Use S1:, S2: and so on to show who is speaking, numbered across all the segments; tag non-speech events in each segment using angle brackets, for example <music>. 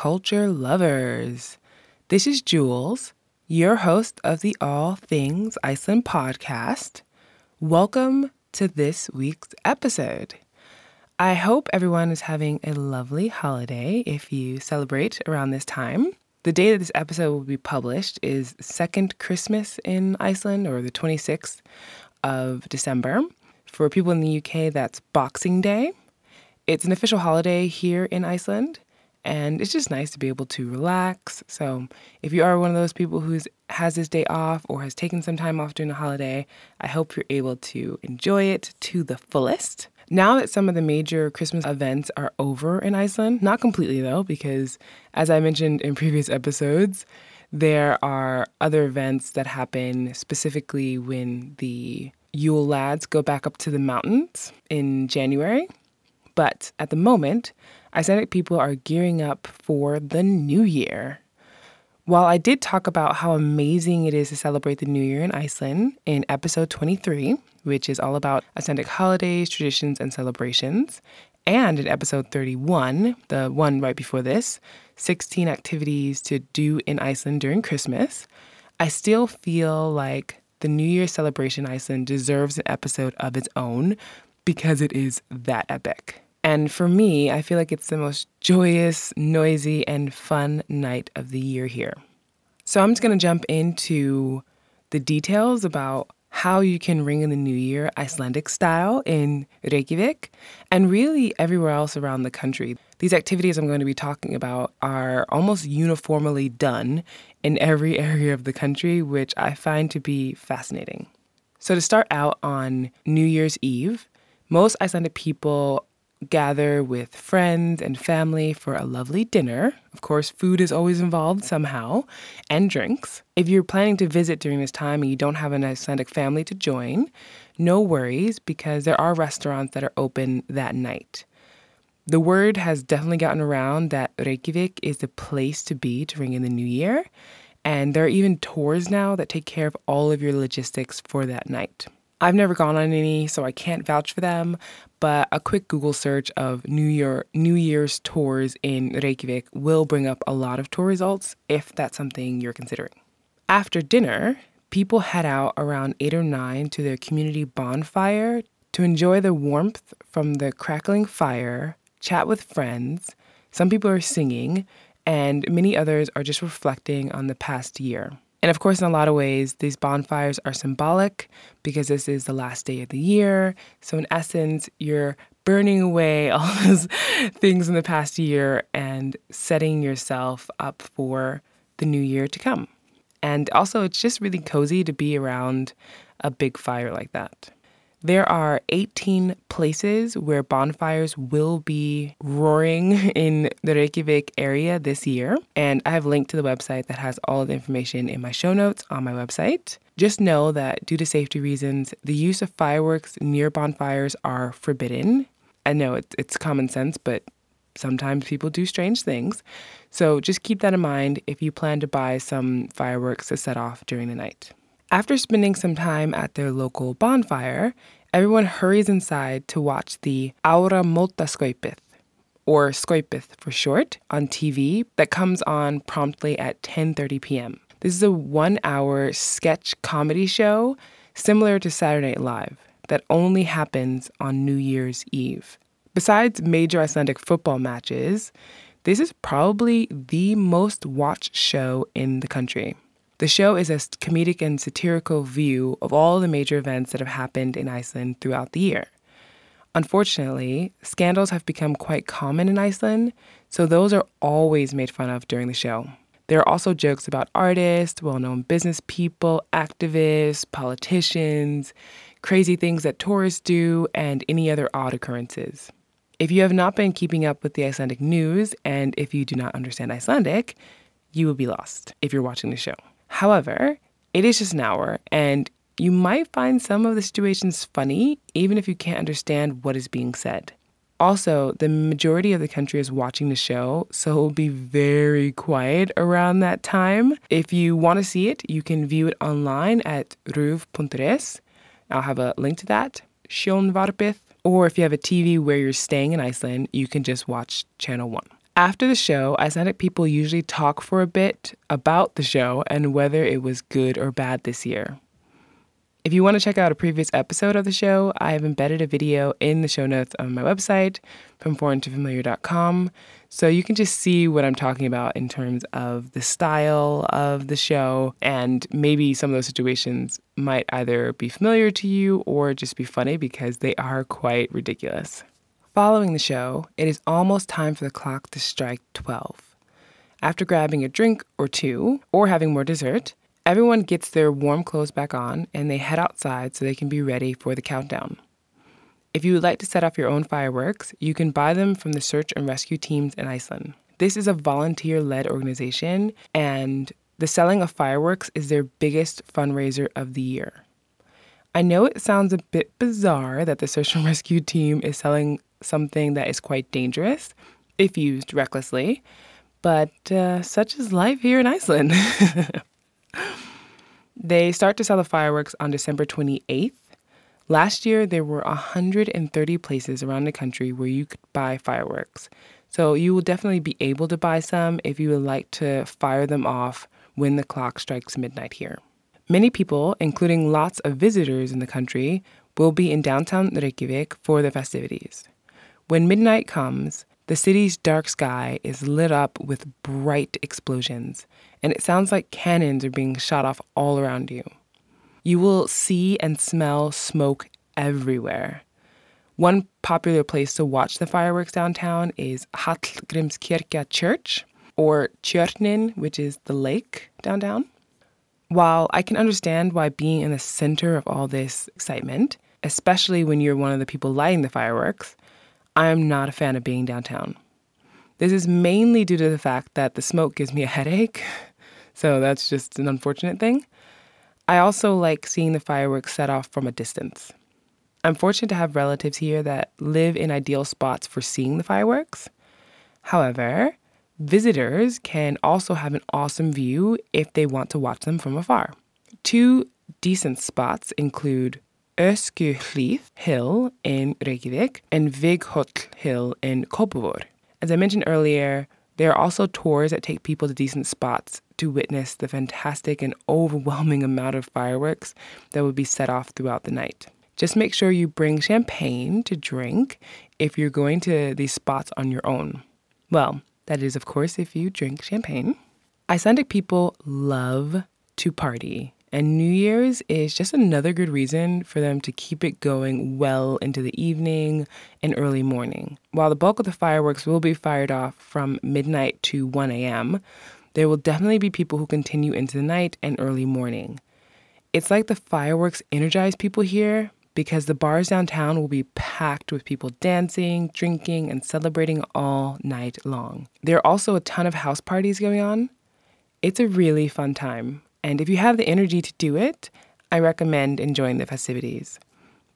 S1: culture lovers. This is Jules, your host of the All Things Iceland podcast. Welcome to this week's episode. I hope everyone is having a lovely holiday if you celebrate around this time. The day that this episode will be published is second Christmas in Iceland, or the 26th of December. For people in the UK, that's Boxing Day. It's an official holiday here in Iceland, and it's just nice to be able to relax. So, if you are one of those people who has this day off or has taken some time off during the holiday, I hope you're able to enjoy it to the fullest. Now that some of the major Christmas events are over in Iceland, not completely though, because as I mentioned in previous episodes, there are other events that happen specifically when the Yule lads go back up to the mountains in January. But at the moment, Icelandic people are gearing up for the new year. While I did talk about how amazing it is to celebrate the new year in Iceland in episode 23, which is all about Icelandic holidays, traditions, and celebrations, and in episode 31, the one right before this, 16 activities to do in Iceland during Christmas, I still feel like the New Year celebration Iceland deserves an episode of its own because it is that epic. And for me, I feel like it's the most joyous, noisy, and fun night of the year here. So I'm just going to jump into the details about how you can ring in the new year Icelandic style in Reykjavik and really everywhere else around the country. These activities I'm going to be talking about are almost uniformly done in every <laughs> area of the country, which I find to be fascinating. So, to start out on New Year's Eve, most Icelandic people gather with friends and family for a lovely dinner. Of course, food is always involved somehow, and drinks. If you're planning to visit during this time and you don't have an Icelandic family to join, no worries because there are restaurants that are open that night. The word has definitely gotten around that Reykjavik is the place to be to ring in the new year, and there are even tours now that take care of all of your logistics for that night. I've never gone on any, so I can't vouch for them, but a quick Google search of New Year New Year's tours in Reykjavik will bring up a lot of tour results if that's something you're considering. After dinner, people head out around 8 or 9 to their community bonfire to enjoy the warmth from the crackling fire, chat with friends. Some people are singing, and many others are just reflecting on the past year. And of course, in a lot of ways, these bonfires are symbolic because this is the last day of the year. So, in essence, you're burning away <laughs> all those things in the past year and setting yourself up for the new year to come. And also, it's just really cozy to be around a big fire like that. There are 18 places where bonfires will be roaring <laughs> in the Reykjavik area this year. And I have linked to the website that has all the information in my show notes on my website. Just know that due to safety reasons, the use of fireworks near bonfires are forbidden. I know it's, it's common sense, but sometimes people do strange things. So just keep that in mind if you plan to buy some fireworks to set off during the night. After spending some time at their local bonfire, everyone hurries inside to watch the Áramótaskaupið, or Skaupið for short, on TV that comes on promptly at 10:30 p.m. This is a 1-hour sketch comedy show similar to Saturday Night Live that only happens on New Year's Eve. Besides major Icelandic football matches, this is probably the most watched show in the country. The show is a comedic and satirical view of all the major events that have happened in Iceland throughout the year. Unfortunately, scandals have become quite common in Iceland, so those are always made fun of during the show. There are also jokes about artists, well known business people, activists, politicians, crazy things that tourists do, and any other odd occurrences. If you have not been keeping up with the Icelandic news, and if you do not understand Icelandic, you will be lost if you're watching the show. However, it is just an hour, and you might find some of the situations funny, even if you can't understand what is being said. Also, the majority of the country is watching the show, so it will be very quiet around that time. If you want to see it, you can view it online at ruv.is. I'll have a link to that, Sjónvarpið. Or if you have a TV where you're staying in Iceland, you can just watch Channel 1. After the show, Icelandic people usually talk for a bit about the show and whether it was good or bad this year. If you want to check out a previous episode of the show, I have embedded a video in the show notes on my website from foreigntofamiliar.com. So you can just see what I'm talking about in terms of the style of the show. And maybe some of those situations might either be familiar to you or just be funny because they are quite ridiculous. Following the show, it is almost time for the clock to strike 12. After grabbing a drink or two, or having more dessert, Everyone gets their warm clothes back on and they head outside so they can be ready for the countdown. If you would like to set off your own fireworks, you can buy them from the search and rescue teams in Iceland. This is a volunteer led organization, and the selling of fireworks is their biggest fundraiser of the year. I know it sounds a bit bizarre that the search and rescue team is selling something that is quite dangerous if used recklessly, but uh, such is life here in Iceland. <laughs> They start to sell the fireworks on December 28th. Last year, there were 130 places around the country where you could buy fireworks. So you will definitely be able to buy some if you would like to fire them off when the clock strikes midnight here. Many people, including lots of visitors in the country, will be in downtown Reykjavik for the festivities. When midnight comes, the city's dark sky is lit up with bright explosions, and it sounds like cannons are being shot off all around you. You will see and smell smoke everywhere. One popular place to watch the fireworks downtown is Hallgrímskirkja Church, or Tjörnin, which is the lake downtown. While I can understand why being in the center of all this excitement, especially when you're one of the people lighting the fireworks, I am not a fan of being downtown. This is mainly due to the fact that the smoke gives me a headache, <laughs> so that's just an unfortunate thing. I also like seeing the fireworks set off from a distance. I'm fortunate to have relatives here that live in ideal spots for seeing the fireworks. However, visitors can also have an awesome view if they want to watch them from afar. Two decent spots include Öskjuhlíð Hill in Reykjavik and Víghóll Hill in Kópavogur. As I mentioned earlier, there are also tours that take people to decent spots to witness the fantastic and overwhelming amount of fireworks that will be set off throughout the night. Just make sure you bring champagne to drink if you're going to these spots on your own. Well, that is, of course, if you drink champagne. Icelandic people love to party. And New Year's is just another good reason for them to keep it going well into the evening and early morning. While the bulk of the fireworks will be fired off from midnight to 1 a.m., there will definitely be people who continue into the night and early morning. It's like the fireworks energize people here because the bars downtown will be packed with people dancing, drinking, and celebrating all night long. There are also a ton of house parties going on. It's a really fun time. And if you have the energy to do it, I recommend enjoying the festivities.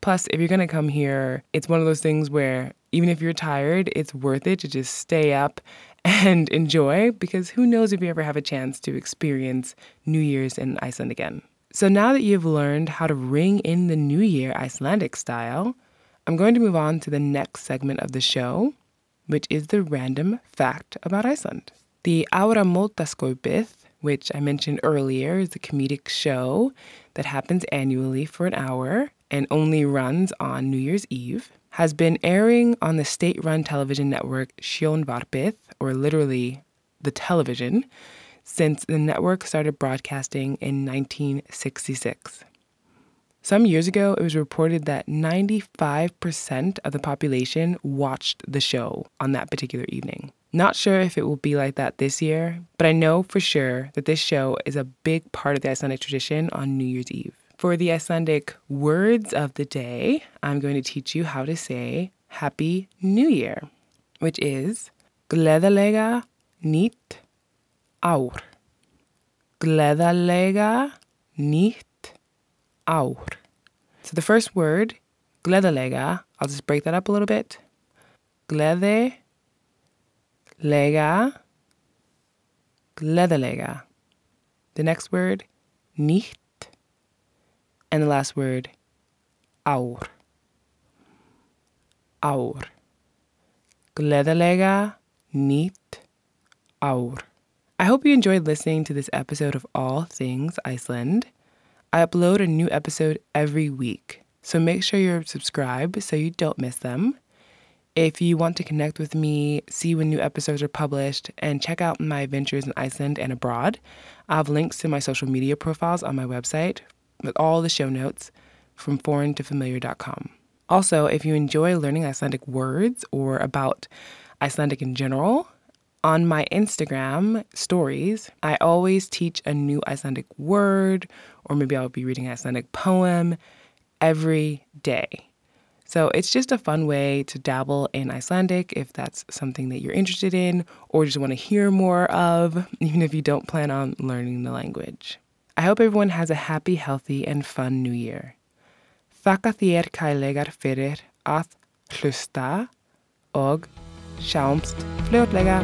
S1: Plus, if you're gonna come here, it's one of those things where even if you're tired, it's worth it to just stay up <laughs> and enjoy because who knows if you ever have a chance to experience New Year's in Iceland again. So now that you've learned how to ring in the New Year Icelandic style, I'm going to move on to the next segment of the show, which is the random fact about Iceland. The Áramótaskaupið which I mentioned earlier is a comedic show that happens annually for an hour and only runs on New Year's Eve, has been airing on the state run television network Sjónvarpið, or literally the television, since the network started broadcasting in 1966. Some years ago, it was reported that 95% of the population watched the show on that particular evening. Not sure if it will be like that this year, but I know for sure that this show is a big part of the Icelandic tradition on New Year's Eve. For the Icelandic words of the day, I'm going to teach you how to say Happy New Year, which is Gleðilega nýtt ár. Gleðilega nýtt ár. So the first word, gleðilega, I'll just break that up a little bit. Gleði lega, gleðilega. The next word, nýtt. And the last word, aur. Aur. Gleðilega nýtt ár. I hope you enjoyed listening to this episode of All Things Iceland. I upload a new episode every week, so make sure you're subscribed so you don't miss them. If you want to connect with me, see when new episodes are published, and check out my adventures in Iceland and abroad, I have links to my social media profiles on my website with all the show notes from foreigntofamiliar.com. Also, if you enjoy learning Icelandic words or about Icelandic in general, on my Instagram stories, I always teach a new Icelandic word, or maybe I'll be reading an Icelandic poem every day. So it's just a fun way to dabble in Icelandic if that's something that you're interested in or just want to hear more of, <laughs> even if you don't plan on learning the language. I hope everyone has a happy, healthy, and fun new year. Þakka þér kærlega fyrir að hlusta og sjáumst fljótlega.